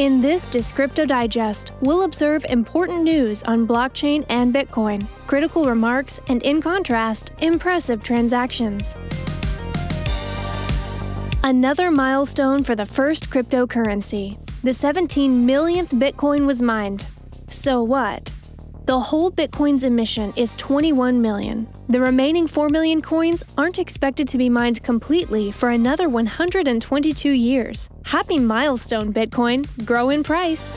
In this Descripto Digest, we'll observe important news on blockchain and Bitcoin, critical remarks, and in contrast, impressive transactions. Another milestone for the first cryptocurrency. The 17 millionth Bitcoin was mined. So what? The whole Bitcoin's emission is 21 million. The remaining 4 million coins aren't expected to be mined completely for another 122 years. Happy milestone, Bitcoin! Grow in price!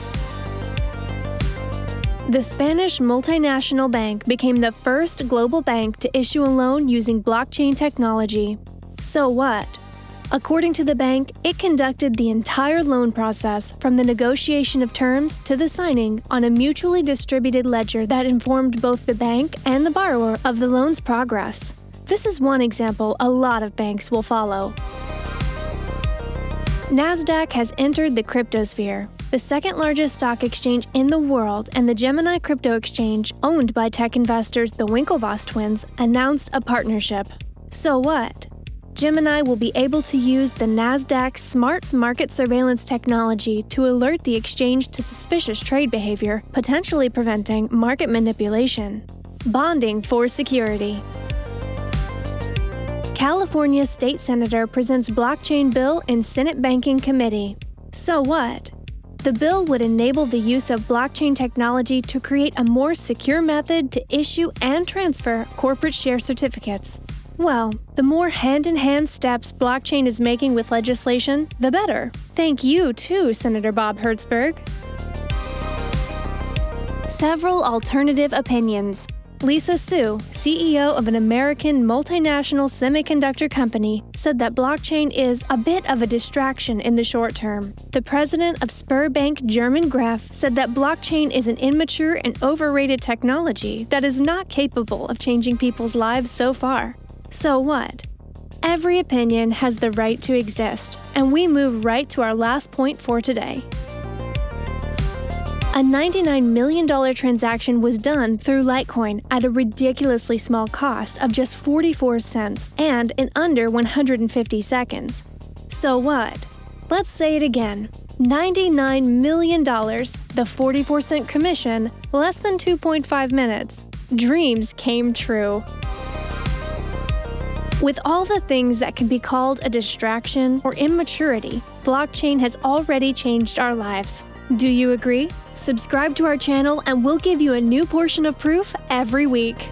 The Spanish multinational bank became the first global bank to issue a loan using blockchain technology. So what? According to the bank, it conducted the entire loan process from the negotiation of terms to the signing on a mutually distributed ledger that informed both the bank and the borrower of the loan's progress. This is one example a lot of banks will follow. NASDAQ has entered the cryptosphere, the second largest stock exchange in the world, and the Gemini Crypto Exchange, owned by tech investors the Winklevoss twins, announced a partnership. So what? Gemini will be able to use the NASDAQ Smarts market surveillance technology to alert the exchange to suspicious trade behavior, potentially preventing market manipulation. Bonding for security. California State Senator presents blockchain bill in Senate Banking Committee. So what? The bill would enable the use of blockchain technology to create a more secure method to issue and transfer corporate share certificates. Well, the more hand in hand steps blockchain is making with legislation, the better. Thank you, too, Senator Bob Hertzberg. Several alternative opinions. Lisa Su, CEO of an American multinational semiconductor company, said that blockchain is a bit of a distraction in the short term. The president of Sberbank German Gref said that blockchain is an immature and overrated technology that is not capable of changing people's lives so far. So what? Every opinion has the right to exist, and we move right to our last point for today. A $99 million transaction was done through Litecoin at a ridiculously small cost of just 44 cents and in under 150 seconds. So what? Let's say it again $99 million, the 44 cent commission, less than 2.5 minutes. Dreams came true. With all the things that can be called a distraction or immaturity, blockchain has already changed our lives. Do you agree? Subscribe to our channel and we'll give you a new portion of proof every week.